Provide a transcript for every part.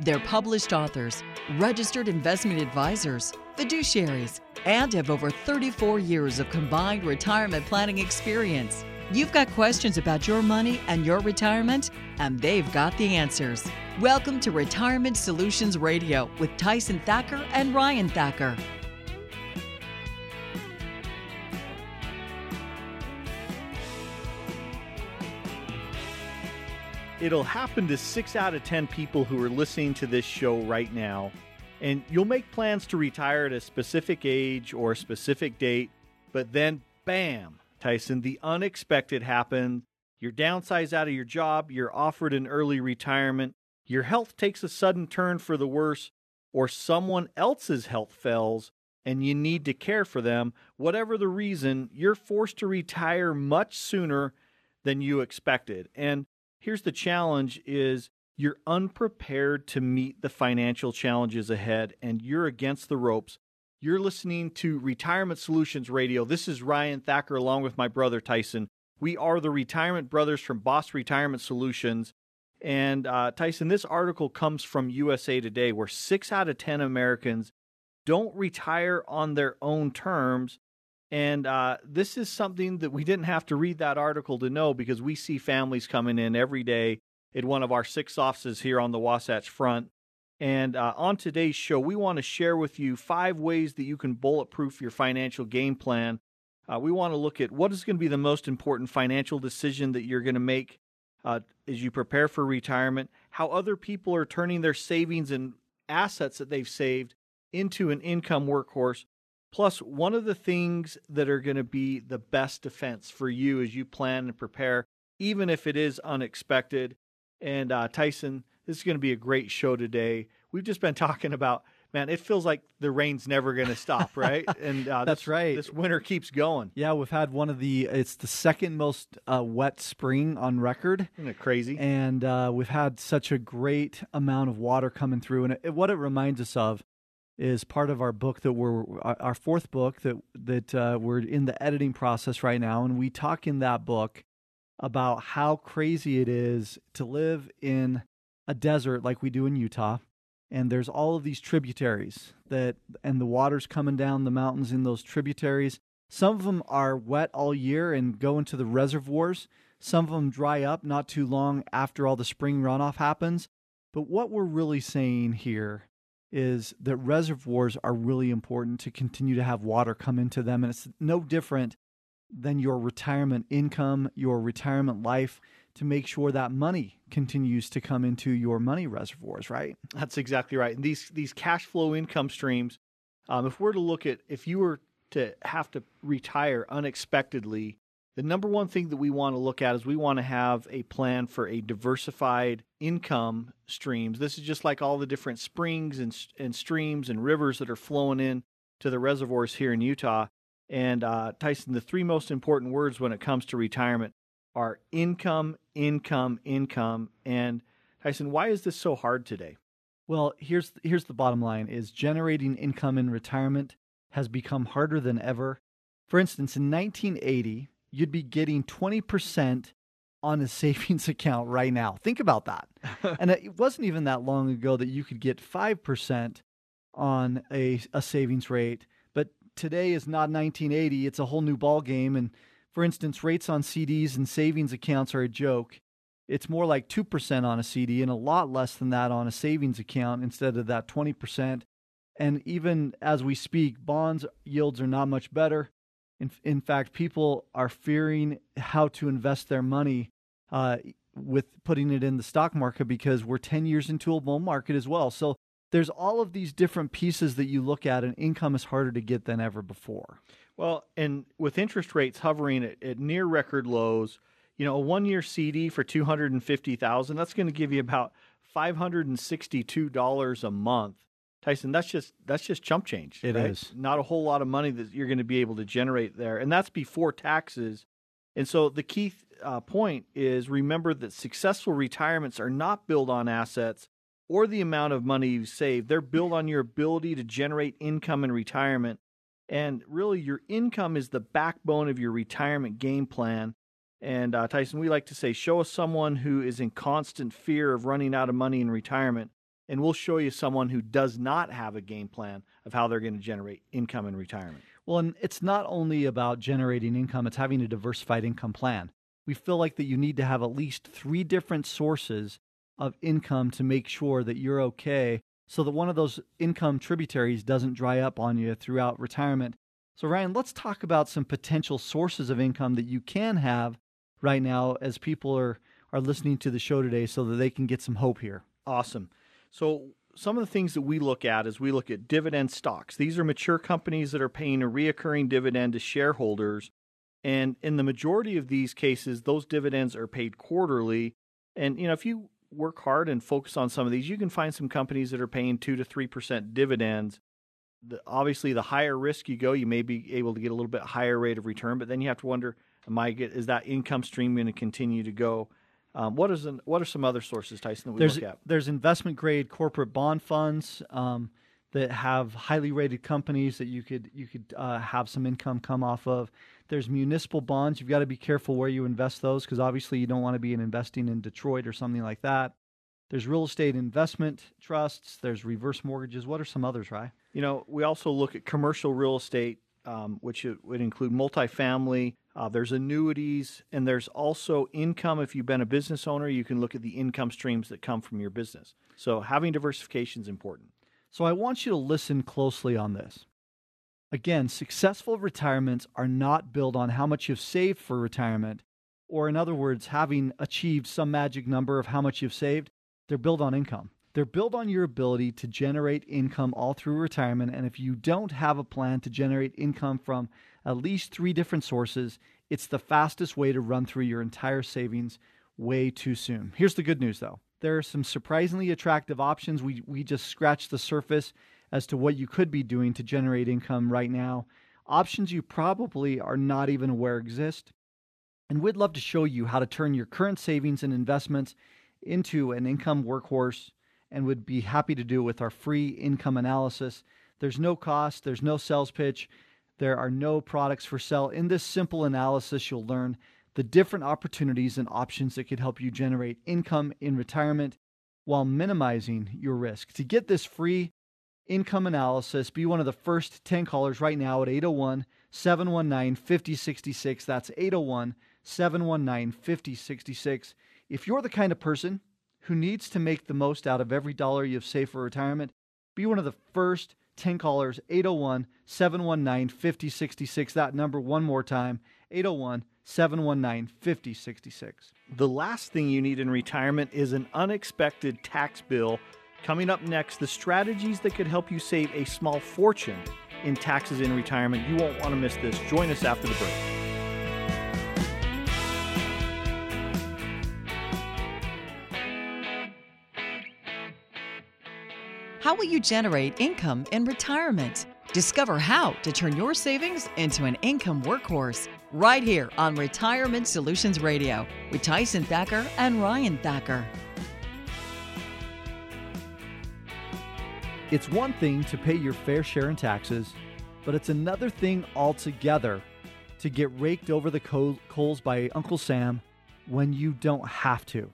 They're published authors, registered investment advisors, fiduciaries, and have over 34 years of combined retirement planning experience. You've got questions about your money and your retirement, and they've got the answers. Welcome to Retirement Solutions Radio with Tyson Thacker and Ryan Thacker. It'll happen to six out of 10 people who are listening to this show right now. And you'll make plans to retire at a specific age or a specific date, but then, bam, Tyson, the unexpected happened. You're downsized out of your job, you're offered an early retirement, your health takes a sudden turn for the worse, or someone else's health fails and you need to care for them. Whatever the reason, you're forced to retire much sooner than you expected. And here's the challenge is you're unprepared to meet the financial challenges ahead and you're against the ropes. You're listening to Retirement Solutions Radio. This is Ryan Thacker along with my brother Tyson. We are the retirement brothers from Boss Retirement Solutions. And uh, Tyson, this article comes from USA Today, where six out of 10 Americans don't retire on their own terms. And uh, this is something that we didn't have to read that article to know because we see families coming in every day at one of our six offices here on the Wasatch Front. And uh, on today's show, we want to share with you five ways that you can bulletproof your financial game plan. Uh, we want to look at what is going to be the most important financial decision that you're going to make uh, as you prepare for retirement, how other people are turning their savings and assets that they've saved into an income workhorse. Plus, one of the things that are going to be the best defense for you as you plan and prepare, even if it is unexpected. And uh, Tyson, this is going to be a great show today. We've just been talking about, man, it feels like the rain's never going to stop, right? And uh, that's this, right. This winter keeps going. Yeah, we've had one of the, it's the second most uh, wet spring on record. Isn't it crazy? And uh, we've had such a great amount of water coming through. And it, what it reminds us of is part of our book that we're our fourth book that that uh, we're in the editing process right now, and we talk in that book about how crazy it is to live in a desert like we do in Utah, and there's all of these tributaries that and the water's coming down the mountains in those tributaries. Some of them are wet all year and go into the reservoirs. Some of them dry up not too long after all the spring runoff happens. But what we're really saying here is that reservoirs are really important to continue to have water come into them. And it's no different than your retirement income, your retirement life, to make sure that money continues to come into your money reservoirs, right? That's exactly right. And these, these cash flow income streams, um, if we're to look at, if you were to have to retire unexpectedly, the number one thing that we want to look at is we want to have a plan for a diversified income streams. This is just like all the different springs and, and streams and rivers that are flowing in to the reservoirs here in Utah. And uh, Tyson, the three most important words when it comes to retirement are income, income, income. And Tyson, why is this so hard today? Well, here's here's the bottom line: is generating income in retirement has become harder than ever. For instance, in 1980, you'd be getting 20% on a savings account right now. Think about that. and it wasn't even that long ago that you could get 5% on a, a savings rate. But today is not 1980, it's a whole new ball game. And for instance, rates on CDs and savings accounts are a joke. It's more like 2% on a CD and a lot less than that on a savings account instead of that 20%. And even as we speak, bonds yields are not much better. In, in fact, people are fearing how to invest their money uh, with putting it in the stock market because we're 10 years into a bull market as well. So there's all of these different pieces that you look at, and income is harder to get than ever before. Well, and with interest rates hovering at, at near record lows, You know, a one year CD for 250000 that's going to give you about $562 a month. Tyson, that's just that's just chump change. It right? is not a whole lot of money that you're going to be able to generate there, and that's before taxes. And so the key uh, point is remember that successful retirements are not built on assets or the amount of money you save. They're built on your ability to generate income in retirement. And really, your income is the backbone of your retirement game plan. And uh, Tyson, we like to say, show us someone who is in constant fear of running out of money in retirement, and we'll show you someone who does not have a game plan of how they're going to generate income in retirement. Well, and it's not only about generating income, it's having a diversified income plan. We feel like that you need to have at least three different sources of income to make sure that you're okay so that one of those income tributaries doesn't dry up on you throughout retirement. So, Ryan, let's talk about some potential sources of income that you can have right now as people are, are listening to the show today so that they can get some hope here. Awesome. So, some of the things that we look at is we look at dividend stocks. These are mature companies that are paying a reoccurring dividend to shareholders. And in the majority of these cases, those dividends are paid quarterly. And you know, if you work hard and focus on some of these, you can find some companies that are paying two to three percent dividends. The, obviously, the higher risk you go, you may be able to get a little bit higher rate of return, but then you have to wonder, am I get is that income stream going to continue to go? Um, what is an, what are some other sources, Tyson, that we there's, look at? There's investment grade corporate bond funds um, that have highly rated companies that you could you could uh, have some income come off of. There's municipal bonds. You've got to be careful where you invest those because obviously you don't want to be investing in Detroit or something like that. There's real estate investment trusts. There's reverse mortgages. What are some others, Rye? You know, we also look at commercial real estate, um, which would include multifamily. Uh, there's annuities, and there's also income. If you've been a business owner, you can look at the income streams that come from your business. So having diversification is important. So I want you to listen closely on this. Again, successful retirements are not built on how much you've saved for retirement, or in other words, having achieved some magic number of how much you've saved. They're built on income. They're built on your ability to generate income all through retirement. And if you don't have a plan to generate income from at least three different sources, it's the fastest way to run through your entire savings way too soon. Here's the good news though there are some surprisingly attractive options. We, we just scratched the surface as to what you could be doing to generate income right now. Options you probably are not even aware exist. And we'd love to show you how to turn your current savings and investments into an income workhorse and would be happy to do it with our free income analysis. There's no cost, there's no sales pitch, there are no products for sale. In this simple analysis, you'll learn the different opportunities and options that could help you generate income in retirement while minimizing your risk. To get this free income analysis, be one of the first 10 callers right now at 801 719 5066. That's 801 719 5066. If you're the kind of person who needs to make the most out of every dollar you've saved for retirement, be one of the first 10 callers 801 719 5066. That number one more time 801 719 5066. The last thing you need in retirement is an unexpected tax bill Coming up next, the strategies that could help you save a small fortune in taxes in retirement. You won't want to miss this. Join us after the break. How will you generate income in retirement? Discover how to turn your savings into an income workhorse right here on Retirement Solutions Radio with Tyson Thacker and Ryan Thacker. It's one thing to pay your fair share in taxes, but it's another thing altogether to get raked over the coals by Uncle Sam when you don't have to.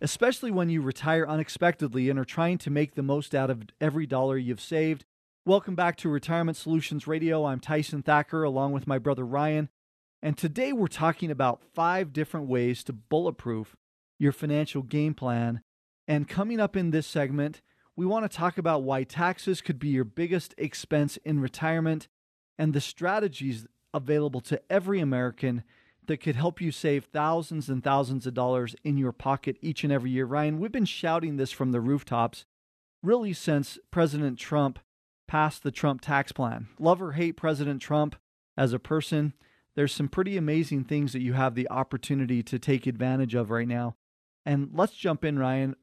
Especially when you retire unexpectedly and are trying to make the most out of every dollar you've saved. Welcome back to Retirement Solutions Radio. I'm Tyson Thacker along with my brother Ryan. And today we're talking about five different ways to bulletproof your financial game plan. And coming up in this segment, we want to talk about why taxes could be your biggest expense in retirement and the strategies available to every American that could help you save thousands and thousands of dollars in your pocket each and every year. Ryan, we've been shouting this from the rooftops really since President Trump passed the Trump tax plan. Love or hate President Trump as a person, there's some pretty amazing things that you have the opportunity to take advantage of right now. And let's jump in, Ryan.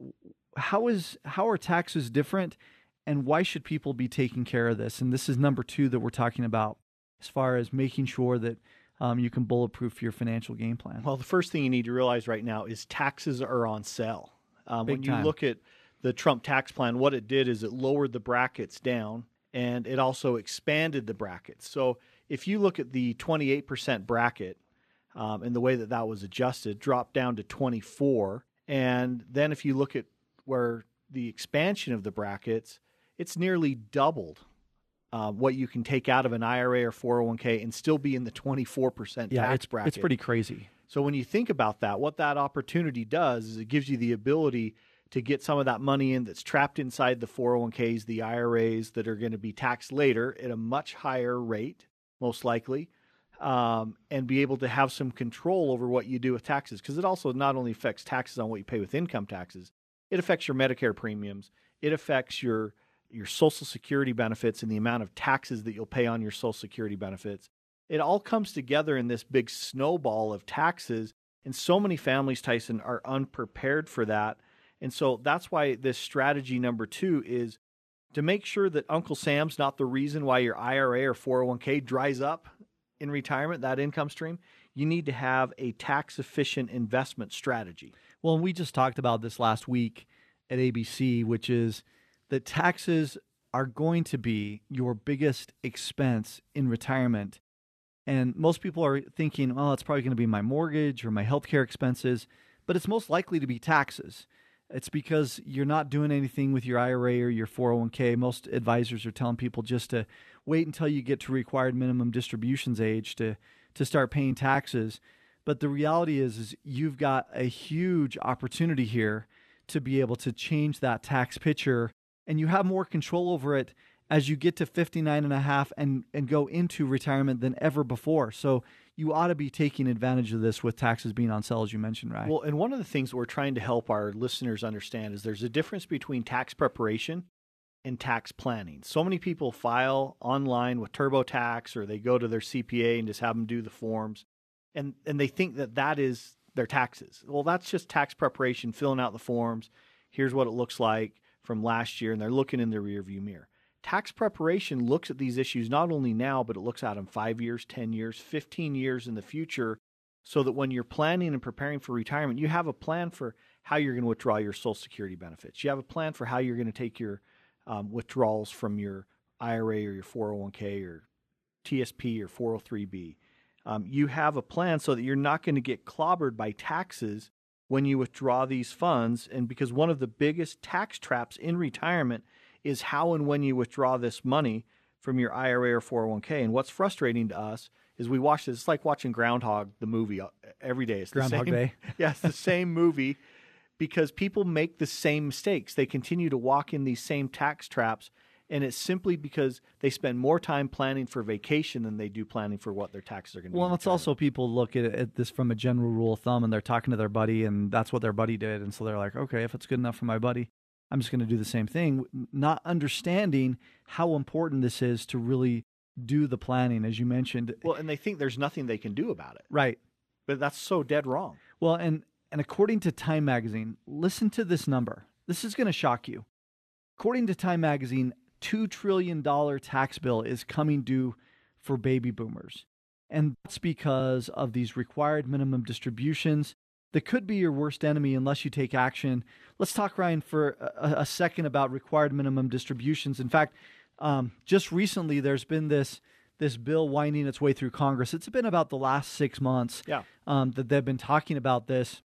How is how are taxes different, and why should people be taking care of this? And this is number two that we're talking about, as far as making sure that um, you can bulletproof your financial game plan. Well, the first thing you need to realize right now is taxes are on sale. Um, when you time. look at the Trump tax plan, what it did is it lowered the brackets down and it also expanded the brackets. So if you look at the 28% bracket um, and the way that that was adjusted, dropped down to 24. And then if you look at where the expansion of the brackets, it's nearly doubled uh, what you can take out of an IRA or 401k and still be in the 24% yeah, tax it's, bracket. It's pretty crazy. So when you think about that, what that opportunity does is it gives you the ability to get some of that money in that's trapped inside the 401ks, the IRAs that are going to be taxed later at a much higher rate, most likely, um, and be able to have some control over what you do with taxes. Because it also not only affects taxes on what you pay with income taxes, it affects your Medicare premiums, it affects your your Social Security benefits and the amount of taxes that you'll pay on your Social Security benefits. It all comes together in this big snowball of taxes. And so many families, Tyson, are unprepared for that. And so that's why this strategy number two is to make sure that Uncle Sam's not the reason why your IRA or 401k dries up in retirement, that income stream. You need to have a tax efficient investment strategy. Well, we just talked about this last week at ABC, which is that taxes are going to be your biggest expense in retirement. And most people are thinking, well, it's probably going to be my mortgage or my healthcare expenses, but it's most likely to be taxes. It's because you're not doing anything with your IRA or your 401k. Most advisors are telling people just to wait until you get to required minimum distributions age to to start paying taxes. But the reality is is you've got a huge opportunity here to be able to change that tax picture and you have more control over it as you get to 59 and a half and, and go into retirement than ever before. So you ought to be taking advantage of this with taxes being on sale, as you mentioned, right? Well, and one of the things we're trying to help our listeners understand is there's a difference between tax preparation and tax planning. So many people file online with TurboTax or they go to their CPA and just have them do the forms and and they think that that is their taxes. Well, that's just tax preparation, filling out the forms. Here's what it looks like from last year and they're looking in the rearview mirror. Tax preparation looks at these issues not only now, but it looks at them 5 years, 10 years, 15 years in the future so that when you're planning and preparing for retirement, you have a plan for how you're going to withdraw your Social Security benefits. You have a plan for how you're going to take your um, withdrawals from your IRA or your 401k or TSP or 403b. Um, you have a plan so that you're not going to get clobbered by taxes when you withdraw these funds. And because one of the biggest tax traps in retirement is how and when you withdraw this money from your IRA or 401k. And what's frustrating to us is we watch this. It's like watching Groundhog the movie uh, every day. It's Groundhog the same, Day. yeah, it's the same movie because people make the same mistakes. They continue to walk in these same tax traps. And it's simply because they spend more time planning for vacation than they do planning for what their taxes are going to well, be. Well, it's also people look at, at this from a general rule of thumb and they're talking to their buddy and that's what their buddy did. And so they're like, okay, if it's good enough for my buddy, I'm just going to do the same thing, not understanding how important this is to really do the planning, as you mentioned. Well, and they think there's nothing they can do about it. Right. But that's so dead wrong. Well, and and according to Time magazine, listen to this number. This is going to shock you. According to Time magazine, 2 trillion dollar tax bill is coming due for baby boomers. And that's because of these required minimum distributions that could be your worst enemy unless you take action. Let's talk, Ryan, for a, a second about required minimum distributions. In fact, um, just recently there's been this this bill winding its way through Congress. It's been about the last six months yeah. um, that they've been talking about this,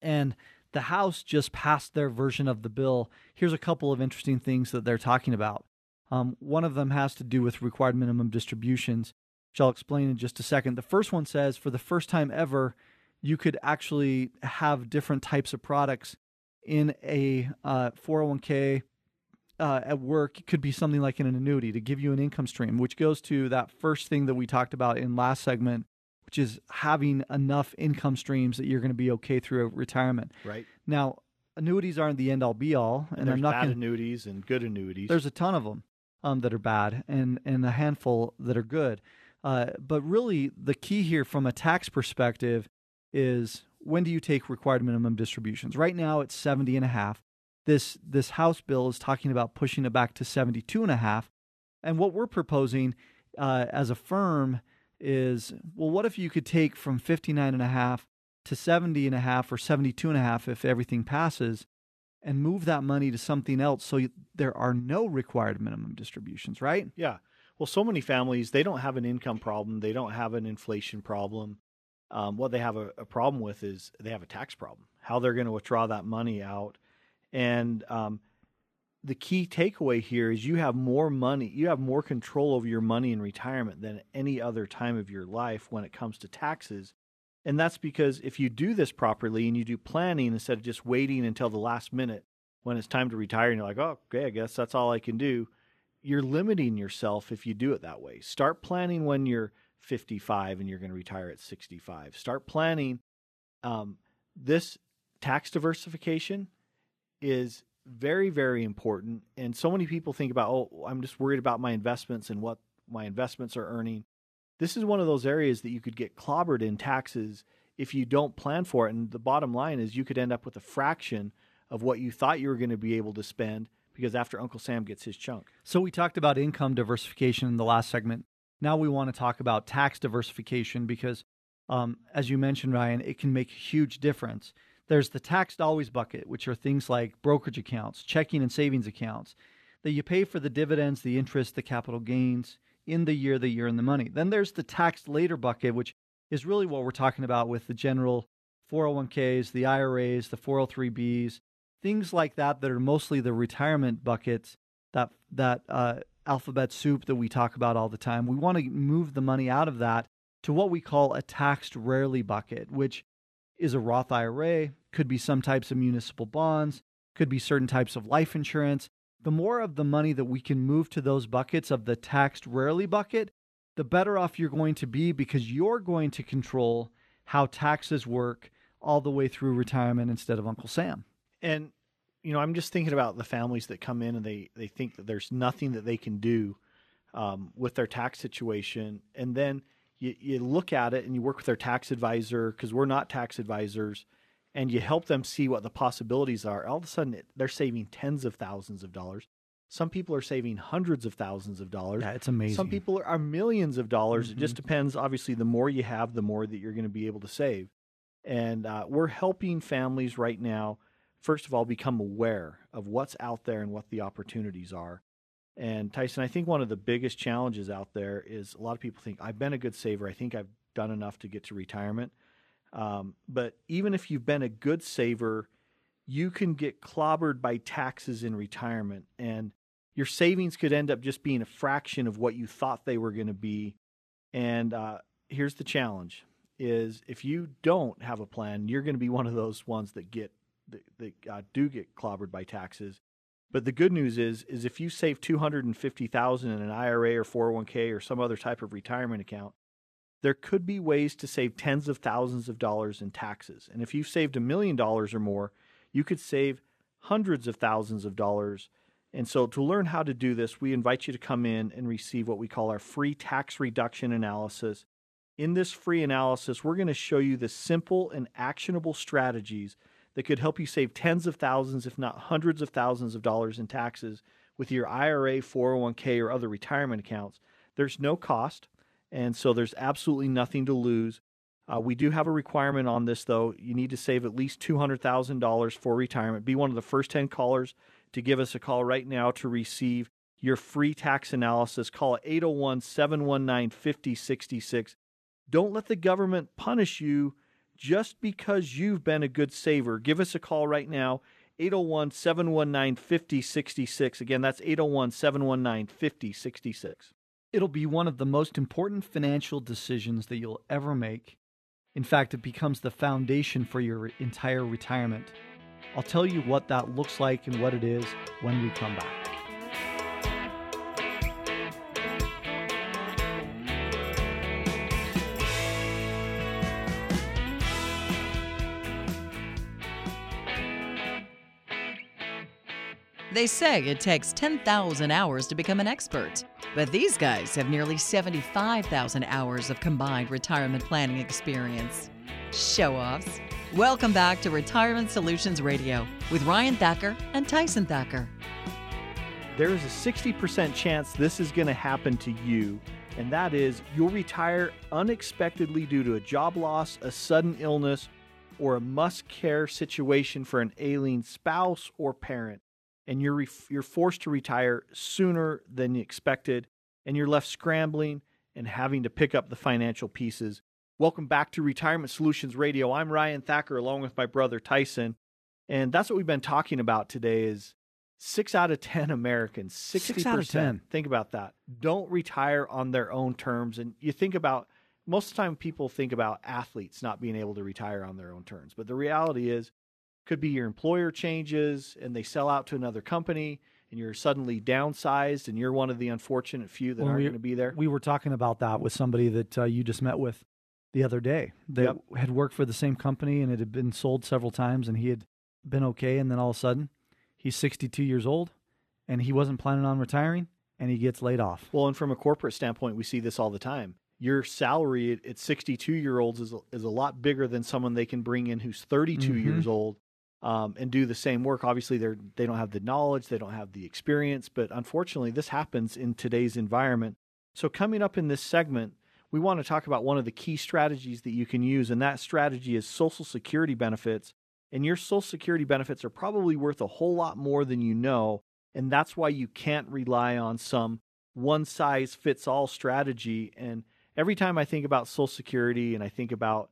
and the House just passed their version of the bill. Here's a couple of interesting things that they're talking about. Um, one of them has to do with required minimum distributions, which I'll explain in just a second. The first one says, for the first time ever, you could actually have different types of products in a uh, 401k uh, at work. It could be something like an annuity to give you an income stream, which goes to that first thing that we talked about in last segment, which is having enough income streams that you're going to be okay through retirement. Right. Now, annuities aren't the end all be all, and, and, I'm not bad gonna, annuities and good annuities. There's a ton of them um, that are bad, and and a handful that are good. Uh, but really, the key here from a tax perspective is when do you take required minimum distributions? Right now, it's 70 and a half. This, this House bill is talking about pushing it back to 72 and a half. And what we're proposing uh, as a firm is well, what if you could take from 59 and a half to 70 and a half or 72 and a half if everything passes and move that money to something else so you, there are no required minimum distributions, right? Yeah. Well, so many families, they don't have an income problem, they don't have an inflation problem. Um, what they have a, a, problem with is they have a tax problem, how they're going to withdraw that money out. And um, the key takeaway here is you have more money, you have more control over your money in retirement than any other time of your life when it comes to taxes. And that's because if you do this properly and you do planning instead of just waiting until the last minute when it's time to retire and you're like, oh, okay, I guess that's all I can do, you're limiting yourself if you do it that way. Start planning when you're 55 and you're going to retire at 65. Start planning. Um, this tax diversification is very, very important. And so many people think about, oh, I'm just worried about my investments and what my investments are earning this is one of those areas that you could get clobbered in taxes if you don't plan for it. And the bottom line is you could end up with a fraction of what you thought you were going to be able to spend because after Uncle Sam gets his chunk. So we talked about income diversification in the last segment. Now we want to talk about tax diversification because, um, as you mentioned, Ryan, it can make a huge difference. There's the taxed always bucket, which are things like brokerage accounts, checking and savings accounts that you pay for the dividends, the interest, the capital gains in the year the year, and the money. Then there's the taxed later bucket, which is really what we're talking about with the general 401ks, the IRAs, the 403bs, things like that that are mostly the retirement buckets that that uh, alphabet soup that we talk about all the time. We want to move the money out of that to what we call a taxed rarely bucket, which is a Roth IRA, could be some types of municipal bonds, could be certain types of life insurance, the more of the money that we can move to those buckets of the taxed rarely bucket, the better off you're going to be because you're going to control how taxes work all the way through retirement instead of Uncle Sam. And you know, I'm just thinking about the families that come in and they they think that there's nothing that they can do um, with their tax situation, and then you, you look at it and you work with their tax advisor because we're not tax advisors and you help them see what the possibilities are, all of a sudden they're saving tens of thousands of dollars. Some people are saving hundreds of thousands of dollars. Yeah, it's amazing. Some people are millions of dollars. Mm-hmm. It just mm-hmm. depends. Obviously, the more you have, the more that you're going to be able to save. And uh, we're helping families right now, first of all, become aware of what's out there and what the opportunities are. And Tyson, I think one of the biggest challenges out there is a lot of people think, I've been a good saver. I think I've done enough to get to retirement. Um, but even if you've been a good saver, you can get clobbered by taxes in retirement, and your savings could end up just being a fraction of what you thought they were going to be. And uh, here's the challenge: is if you don't have a plan, you're going to be one of those ones that get that, that uh, do get clobbered by taxes. But the good news is, is if you save two hundred and fifty thousand in an IRA or four hundred one k or some other type of retirement account, there could be ways to save tens of thousands of dollars in taxes. And if you've saved a million dollars or more, you could save hundreds of thousands of dollars. And so, to learn how to do this, we invite you to come in and receive what we call our free tax reduction analysis. In this free analysis, we're going to show you the simple and actionable strategies that could help you save tens of thousands, if not hundreds of thousands of dollars in taxes with your IRA, 401k, or other retirement accounts. There's no cost. And so there's absolutely nothing to lose. Uh, we do have a requirement on this, though. You need to save at least $200,000 for retirement. Be one of the first 10 callers to give us a call right now to receive your free tax analysis. Call 801 719 5066. Don't let the government punish you just because you've been a good saver. Give us a call right now, 801 719 5066. Again, that's 801 719 5066. It'll be one of the most important financial decisions that you'll ever make. In fact, it becomes the foundation for your entire retirement. I'll tell you what that looks like and what it is when we come back. They say it takes 10,000 hours to become an expert, but these guys have nearly 75,000 hours of combined retirement planning experience. Show offs. Welcome back to Retirement Solutions Radio with Ryan Thacker and Tyson Thacker. There is a 60% chance this is going to happen to you, and that is you'll retire unexpectedly due to a job loss, a sudden illness, or a must care situation for an ailing spouse or parent and you're you're forced to retire sooner than you expected and you're left scrambling and having to pick up the financial pieces. Welcome back to Retirement Solutions Radio. I'm Ryan Thacker along with my brother Tyson. And that's what we've been talking about today is 6 out of 10 Americans, 60%. 6 out of 10. Think about that. Don't retire on their own terms and you think about most of the time people think about athletes not being able to retire on their own terms. But the reality is could be your employer changes and they sell out to another company and you're suddenly downsized and you're one of the unfortunate few that Well, aren't going to be there. We were talking about that with somebody that uh, you just met with the other day that Yep. had worked for the same company and it had been sold several times and he had been okay. And then all of a sudden, he's 62 years old and he wasn't planning on retiring and he gets laid off. Well, and from a corporate standpoint, we see this all the time. Your salary at, at 62 year olds is, a- is a lot bigger than someone they can bring in who's 32 Mhm. years old um, and do the same work. Obviously, they're they don't have the knowledge, they don't have the experience, but unfortunately, this happens in today's environment. So, coming up in this segment, we want to talk about one of the key strategies that you can use, and that strategy is Social Security benefits. And your Social Security benefits are probably worth a whole lot more than you know, and that's why you can't rely on some one size fits all strategy. And every time I think about Social Security and I think about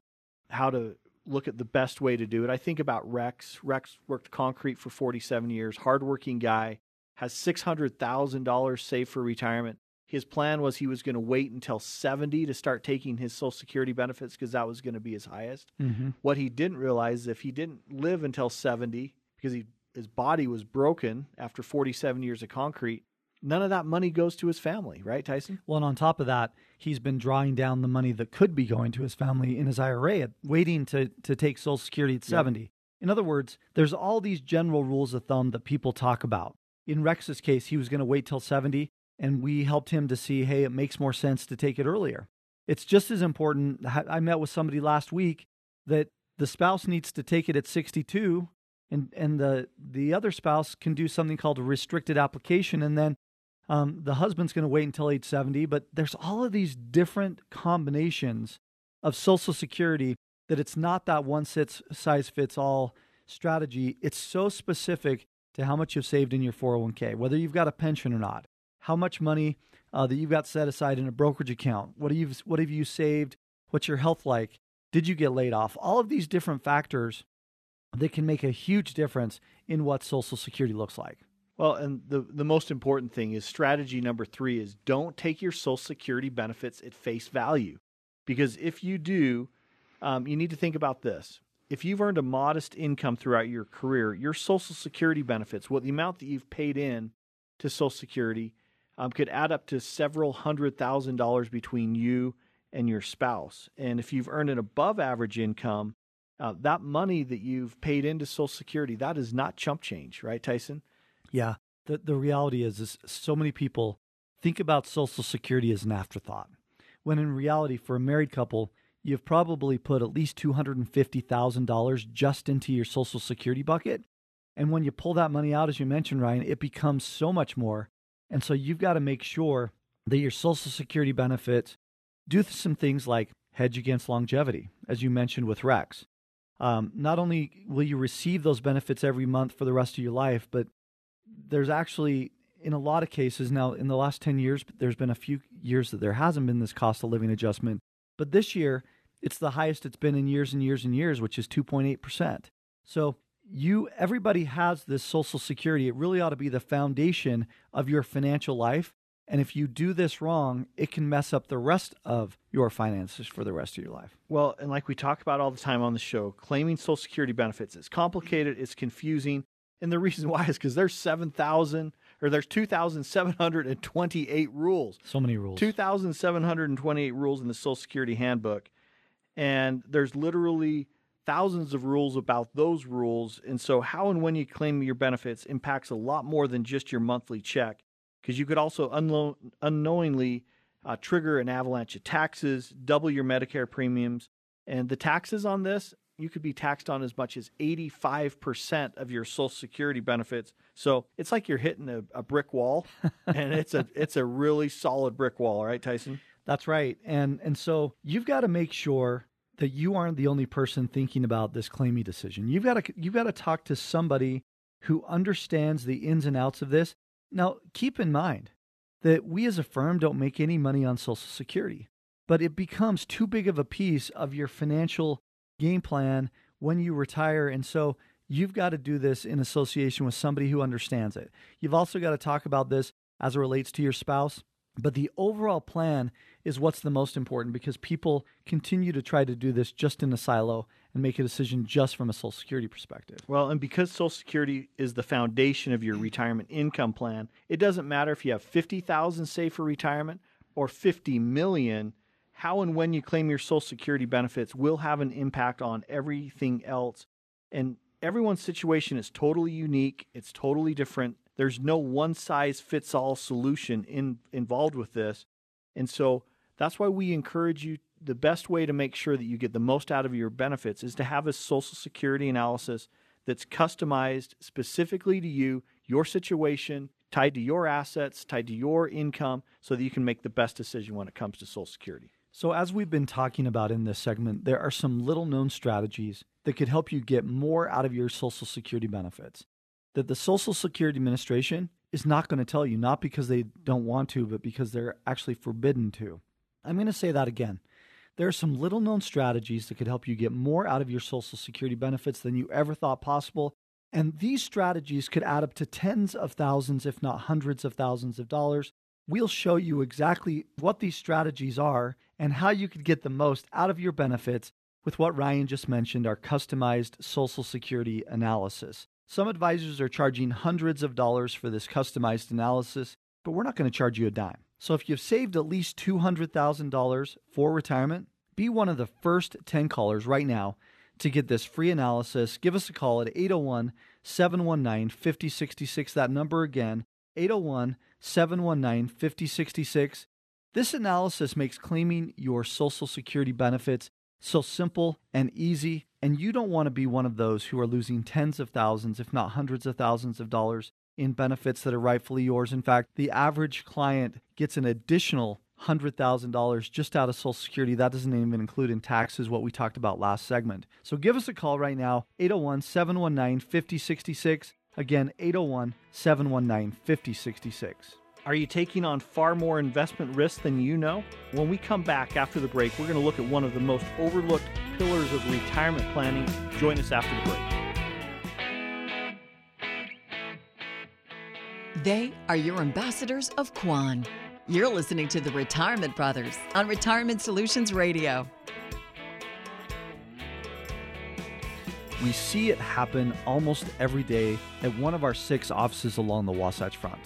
how to look at the best way to do it, I think about Rex. Rex worked concrete for 47 years, hardworking guy, has $600,000 saved for retirement. His plan was he was going to wait until 70 to start taking his Social Security benefits because that was going to be his highest. Mm-hmm. What he didn't realize is if he didn't live until 70 because he his body was broken after 47 years of concrete, none of that money goes to his family, right, Tyson? Well, and on top of that, he's been drawing down the money that could be going to his family in his IRA, waiting to, to take Social Security at 70. In other words, there's all these general rules of thumb that people talk about. In Rex's case, he was going to wait till 70, and we helped him to see, hey, it makes more sense to take it earlier. It's just as important. I I met with somebody last week that the spouse needs to take it at 62, and, and the, the other spouse can do something called a restricted application, and then um, the husband's going to wait until age 70, but there's all of these different combinations of Social Security that it's not that one size fits all strategy. It's so specific to how much you've saved in your 401k, whether you've got a pension or not, how much money uh, that you've got set aside in a brokerage account, what you what have you saved, what's your health like, did you get laid off? All of these different factors that can make a huge difference in what Social Security looks like. Well, and the the most important thing is strategy number 3 is don't take your social security benefits at face value. Because if you do, um, you need to think about this. If you've earned a modest income throughout your career, your social security benefits, what the amount that you've paid in to social security, um, could add up to several hundred thousand dollars between you and your spouse. And if you've earned an above average income, uh, that money that you've paid into social security, that is not chump change, right, Tyson? Yeah. The the reality is is so many people think about social security as an afterthought. When in reality for a married couple, you've probably put at least $250,000 just into your social security bucket. And when you pull that money out as you mentioned Ryan, it becomes so much more. And so you've got to make sure that your social security benefits do some things like hedge against longevity, as you mentioned with Rex. Um, not only will you receive those benefits every month for the rest of your life, but there's actually in a lot of cases now in the last 10 years there's been a few years that there hasn't been this cost of living adjustment. But this year it's the highest it's been in years and years and years which is 2.8% so you everybody has this social security. It really ought to be the foundation of your financial life. And if you do this wrong it can mess up the rest of your finances for the rest of your life. Well, and like we talk about all the time on the show, claiming Social Security benefits is complicated, it's confusing, and the reason why is because there's seven thousand or there's two thousand seven hundred and twenty-eight rules. so many rules 2,728 rules in the Social Security Handbook, and there's literally thousands of rules about those rules. And so, how and when you claim your benefits impacts a lot more than just your monthly check, because you could also unlo- unknowingly uh, trigger an avalanche of taxes, double your Medicare premiums. And the taxes on this, you could be taxed on as much as 85% of your Social Security benefits. So it's like you're hitting a, a brick wall, and it's a it's a really solid brick wall, right, Tyson? That's right. And and so you've got to make sure that you aren't the only person thinking about this claiming decision. You've got to you've got to talk to somebody who understands the ins and outs of this. Now, keep in mind that we as a firm don't make any money on Social Security, but it becomes too big of a piece of your financial game plan when you retire. And so you've got to do this in association with somebody who understands it. You've also got to talk about this as it relates to your spouse. But the overall plan is what's the most important because people continue to try to do this just in a silo and make a decision just from a Social Security perspective. Well, and because Social Security is the foundation of your retirement income plan, it doesn't matter if you have 50,000 saved for retirement or 50 million, how and when you claim your Social Security benefits will have an impact on everything else. And everyone's situation is totally unique, it's totally different. There's no one size fits all solution in, involved with this. And so that's why we encourage you the best way to make sure that you get the most out of your benefits is to have a social security analysis that's customized specifically to you, your situation, tied to your assets, tied to your income, so that you can make the best decision when it comes to Social Security. So, as we've been talking about in this segment, there are some little known strategies that could help you get more out of your Social Security benefits that the Social Security Administration is not going to tell you, not because they don't want to, but because they're actually forbidden to. I'm going to say that again. There are some little known strategies that could help you get more out of your Social Security benefits than you ever thought possible. And these strategies could add up to tens of thousands, if not hundreds of thousands of dollars. We'll show you exactly what these strategies are and how you could get the most out of your benefits with what Ryan just mentioned our customized Social Security analysis. Some advisors are charging hundreds of dollars for this customized analysis, but we're not going to charge you a dime. So if you've saved at least $200,000 for retirement, be one of the first 10 callers right now to get this free analysis. Give us a call at 801 719 5066. That number again, 801 719 5066. This analysis makes claiming your Social Security benefits so simple and easy, and you don't want to be one of those who are losing tens of thousands, if not hundreds of thousands of dollars in benefits that are rightfully yours. In fact, the average client gets an additional $100,000 just out of Social Security. That doesn't even include in taxes what we talked about last segment. So give us a call right now, 801 719 5066. Again, 801 719 5066. Are you taking on far more investment risk than you know? When we come back after the break, we're going to look at one of the most overlooked pillars of retirement planning. Join us after the break. They are your ambassadors of Quan. You're listening to the Retirement Brothers on Retirement Solutions Radio. We see it happen almost every day at one of our six offices along the Wasatch Front.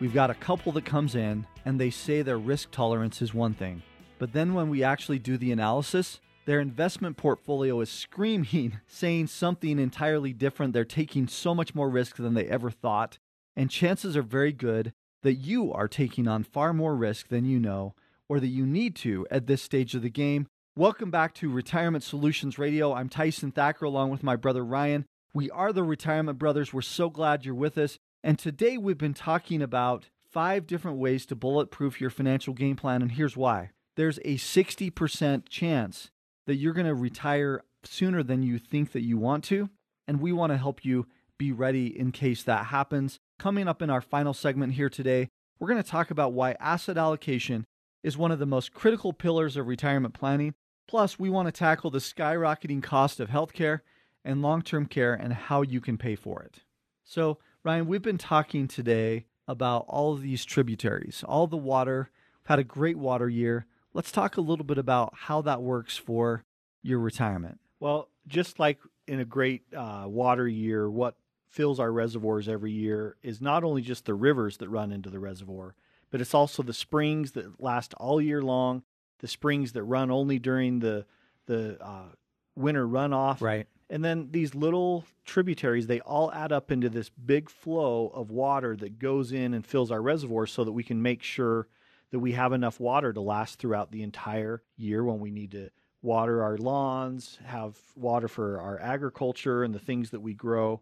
We've got a couple that comes in and they say their risk tolerance is one thing. But then when we actually do the analysis, their investment portfolio is screaming, saying something entirely different. They're taking so much more risk than they ever thought. And chances are very good that you are taking on far more risk than you know or that you need to at this stage of the game. Welcome back to Retirement Solutions Radio. I'm Tyson Thacker along with my brother Ryan. We are the Retirement Brothers. We're so glad you're with us. And today we've been talking about five different ways to bulletproof your financial game plan. And here's why there's a 60% chance that you're going to retire sooner than you think that you want to. And we want to help you be ready in case that happens. Coming up in our final segment here today, we're going to talk about why asset allocation is one of the most critical pillars of retirement planning. Plus, we want to tackle the skyrocketing cost of healthcare and long term care and how you can pay for it. So, Ryan, we've been talking today about all of these tributaries, all the water. We've had a great water year. Let's talk a little bit about how that works for your retirement. Well, just like in a great uh, water year, what fills our reservoirs every year is not only just the rivers that run into the reservoir, but it's also the springs that last all year long, the springs that run only during the the uh, winter runoff. Right. And then these little tributaries, they all add up into this big flow of water that goes in and fills our reservoirs so that we can make sure that we have enough water to last throughout the entire year when we need to water our lawns, have water for our agriculture and the things that we grow.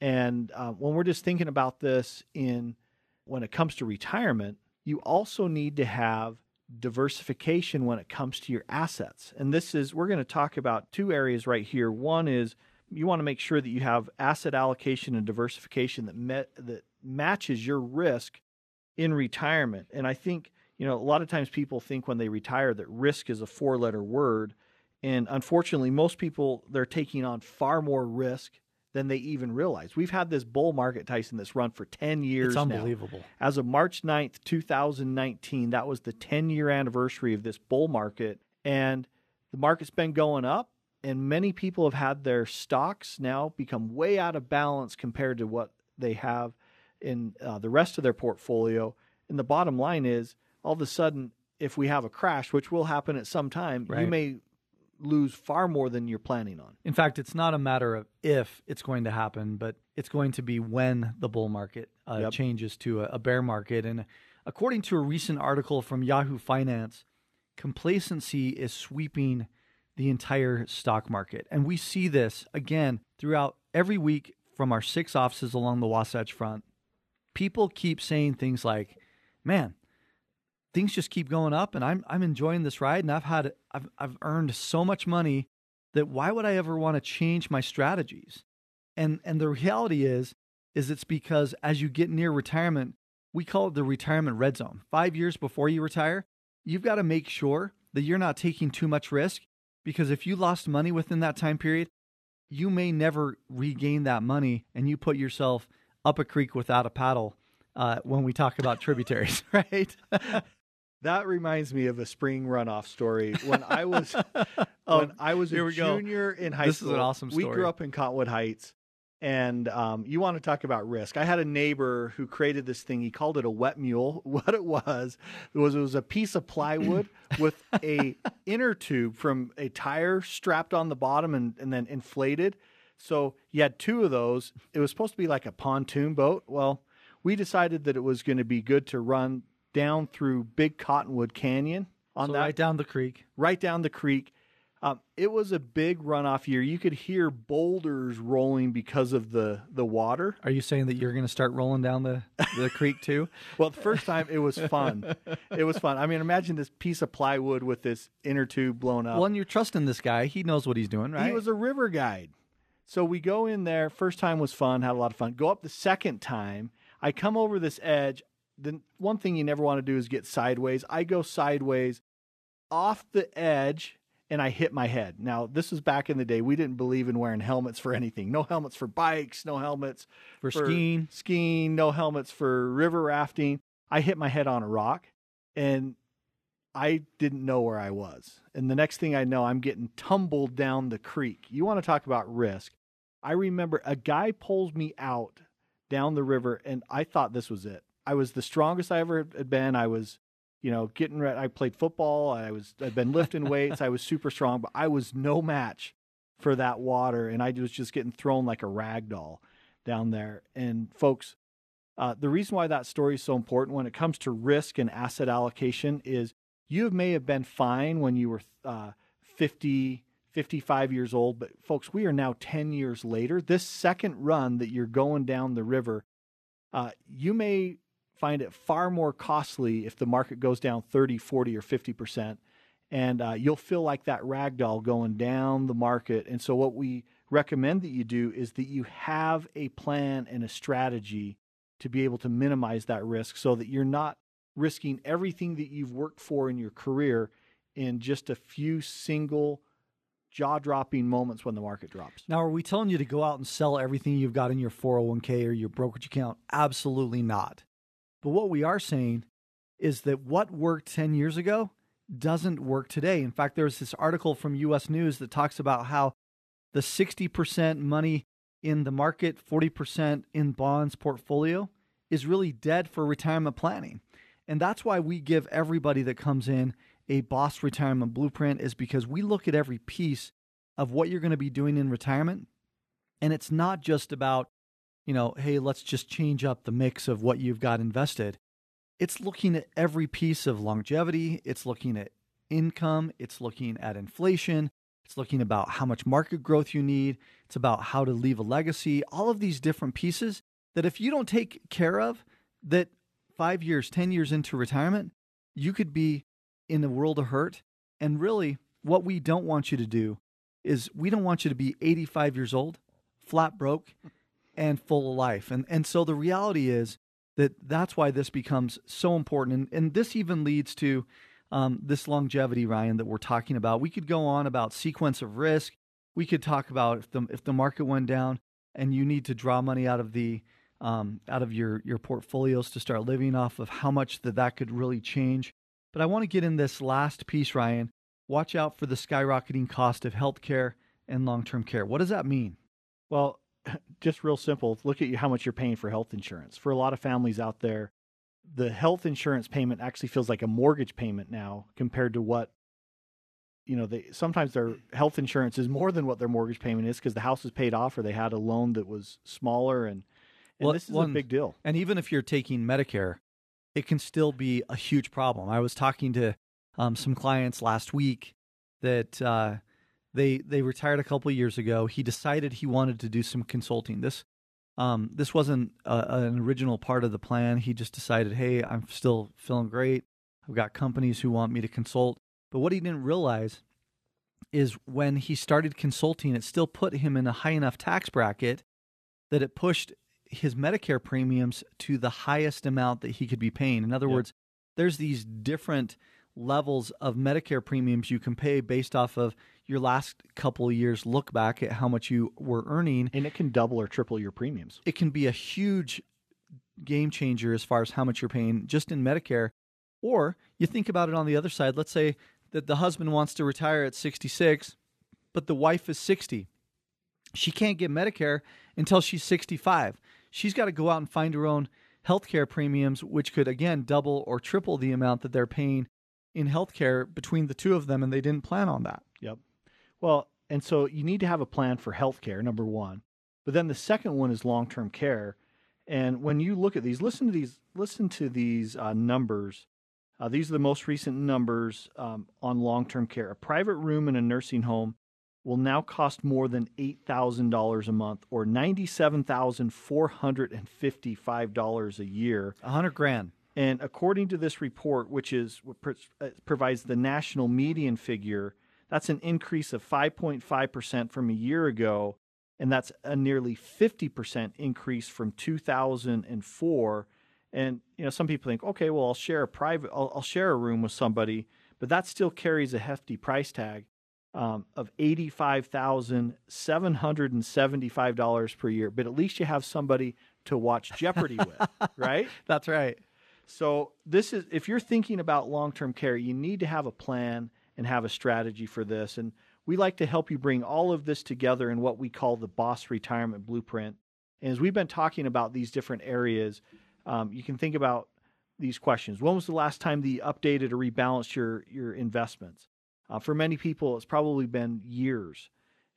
And uh, when we're just thinking about this in when it comes to retirement, you also need to have diversification when it comes to your assets. And this is, we're going to talk about two areas right here. One is you want to make sure that you have asset allocation and diversification that met, that matches your risk in retirement. And I think, you know, a lot of times people think when they retire that risk is a four letter word. And unfortunately, most people, they're taking on far more risk than they even realize. We've had this bull market, Tyson, that's run for 10 years It's unbelievable. now. As of March 9th, 2019, that was the 10 year anniversary of this bull market. And the market's been going up, and many people have had their stocks now become way out of balance compared to what they have in uh, the rest of their portfolio. And the bottom line is, all of a sudden, if we have a crash, which will happen at some time, you may lose far more than you're planning on. In fact, it's not a matter of if it's going to happen, but it's going to be when the bull market uh, Yep. changes to a, a bear market. And according to a recent article from Yahoo Finance, complacency is sweeping the entire stock market. And we see this again throughout every week from our six offices along the Wasatch Front. People keep saying things like, man, things just keep going up and I'm I'm enjoying this ride and I've had I've I've earned so much money that why would I ever want to change my strategies? And and the reality is is it's because as you get near retirement, we call it the retirement red zone. 5 years before you retire, you've got to make sure that you're not taking too much risk because if you lost money within that time period, you may never regain that money and you put yourself up a creek without a paddle uh, when we talk about tributaries, right? That reminds me of a spring runoff story. When I was Oh, when I was a we go. junior in high This is school. an awesome story. We grew up in Cottonwood Heights, and um, you want to talk about risk? I had a neighbor who created this thing. He called it a wet mule. What it was it was it was a piece of plywood with a inner tube from a tire strapped on the bottom and, and then inflated. So you had two of those. It was supposed to be like a pontoon boat. Well, we decided that it was going to be good to run down through Big Cottonwood Canyon on So that right down the creek. right down the creek. Um, it was a big runoff year. You could hear boulders rolling because of the the water. Are you saying that you're going to start rolling down the, the creek too? Well, the first time it was fun. it was fun. I mean, imagine this piece of plywood with this inner tube blown up. Well, and you're trusting this guy. He knows what he's doing, right? He was a river guide. So we go in there. First time was fun, had a lot of fun. Go up the second time. I come over this edge. The one thing you never want to do is get sideways. I go sideways off the edge and I hit my head. Now, this was back in the day. We didn't believe in wearing helmets for anything. No helmets for bikes, no helmets For skiing. skiing, no helmets for river rafting. I hit my head on a rock and I didn't know where I was. And the next thing I know, I'm getting tumbled down the creek. You want to talk about risk. I remember a guy pulls me out down the river, and I thought this was it. I was the strongest I ever had been. I was, you know, getting ready. I played football. I was, I'd been lifting weights. I was super strong, but I was no match for that water. And I was just getting thrown like a rag doll down there. And folks, uh, the reason why that story is so important when it comes to risk and asset allocation is you may have been fine when you were uh, 50, 55 years old, but folks, we are now 10 years later. This second run that you're going down the river, uh, you may find it far more costly if the market goes down 30, 40, or 50%. And uh, you'll feel like that rag doll going down the market. And so, what we recommend that you do is that you have a plan and a strategy to be able to minimize that risk so that you're not risking everything that you've worked for in your career in just a few single jaw dropping moments when the market drops. Now, are we telling you to go out and sell everything you've got in your 401k or your brokerage account? Absolutely not. But what we are saying is that what worked 10 years ago doesn't work today. In fact, there's this article from US News that talks about how the 60% money in the market, 40% in bonds portfolio is really dead for retirement planning. And that's why we give everybody that comes in a boss retirement blueprint is because we look at every piece of what you're going to be doing in retirement. And it's not just about, you know, hey, let's just change up the mix of what you've got invested. It's looking at every piece of longevity, it's looking at income, it's looking at inflation, it's looking about how much market growth you need, it's about how to leave a legacy, all of these different pieces that if you don't take care of, that 5 years, 10 years into retirement, you could be in a world of hurt. And really, what we don't want you to do is we don't want you to be 85 years old, flat broke, and full of life. And and so the reality is that that's why this becomes so important. And, and this even leads to um, this longevity, Ryan, that we're talking about. We could go on about sequence of risk. We could talk about if the if the market went down and you need to draw money out of the um, out of your your portfolios to start living off of how much that that could really change. But I want to get in this last piece, Ryan. Watch out for the skyrocketing cost of healthcare and long-term care. What does that mean? Well, just real simple. Look at you how much you're paying for health insurance. For a lot of families out there, the health insurance payment actually feels like a mortgage payment now compared to what you know they sometimes their health insurance is more than what their mortgage payment is because the house is paid off or they had a loan that was smaller and and well, this is one, a big deal. And even if you're taking Medicare, it can still be a huge problem. I was talking to um, some clients last week that uh, they they retired a couple years ago. He decided he wanted to do some consulting. This um, this wasn't a, an original part of the plan. He just decided, hey, I'm still feeling great. I've got companies who want me to consult. But what he didn't realize is when he started consulting, it still put him in a high enough tax bracket that it pushed his Medicare premiums to the highest amount that he could be paying. In other yep. words, there's these different levels of Medicare premiums you can pay based off of your last couple of years look back at how much you were earning and it can double or triple your premiums. It can be a huge game changer as far as how much you're paying just in Medicare or you think about it on the other side, let's say that the husband wants to retire at 66 but the wife is 60. She can't get Medicare until she's 65 she's got to go out and find her own healthcare premiums, which could again double or triple the amount that they're paying in healthcare between the two of them, and they didn't plan on that. Well, and so you need to have a plan for healthcare, number one. But then the second one is long term care. And when you look at these, listen to these, listen to these uh, numbers. Uh, these are the most recent numbers um, on long term care. A private room in a nursing home will now cost more than $8,000 a month or $97,455 a year. 100 grand. And according to this report, which is provides the national median figure, that's an increase of 5.5% from a year ago, and that's a nearly 50% increase from 2004. And you know, some people think, okay, well, I'll share a private, I'll, I'll share a room with somebody, but that still carries a hefty price tag um, of $85,775 per year, but at least you have somebody to watch Jeopardy with, right? That's right. So, this is if you're thinking about long term care, you need to have a plan and have a strategy for this. And we like to help you bring all of this together in what we call the Boss Retirement Blueprint. And as we've been talking about these different areas, um, you can think about these questions. When was the last time that you updated or rebalanced your, your investments? Uh, for many people, it's probably been years.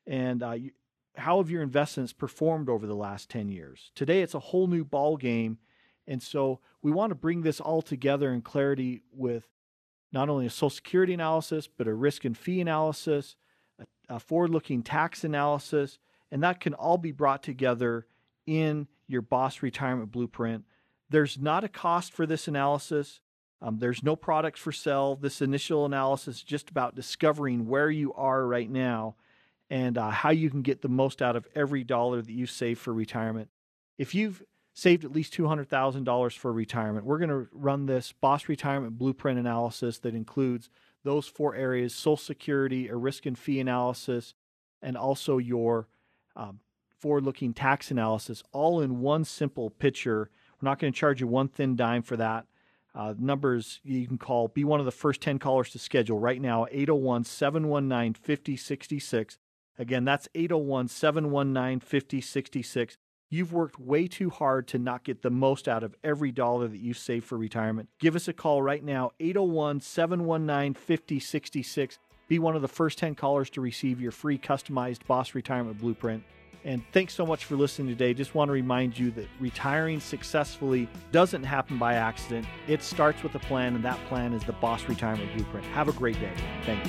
And uh, you, how have your investments performed over the last 10 years? Today, it's a whole new ball game. And so we want to bring this all together in clarity with not only a Social Security analysis, but a risk and fee analysis, a, a forward looking tax analysis. And that can all be brought together in your Boss Retirement Blueprint. There's not a cost for this analysis. Um, there's no products for sale. This initial analysis is just about discovering where you are right now and uh, how you can get the most out of every dollar that you save for retirement. If you've saved at least $200,000 for retirement, we're going to run this Boss Retirement Blueprint analysis that includes those four areas Social Security, a risk and fee analysis, and also your um, forward looking tax analysis, all in one simple picture. We're not going to charge you one thin dime for that. Uh, numbers you can call, be one of the first 10 callers to schedule right now, 801 719 5066. Again, that's 801 719 5066. You've worked way too hard to not get the most out of every dollar that you save for retirement. Give us a call right now, 801 719 5066. Be one of the first 10 callers to receive your free customized Boss Retirement Blueprint. And thanks so much for listening today. Just want to remind you that retiring successfully doesn't happen by accident. It starts with a plan, and that plan is the Boss Retirement Blueprint. Have a great day. Thanks.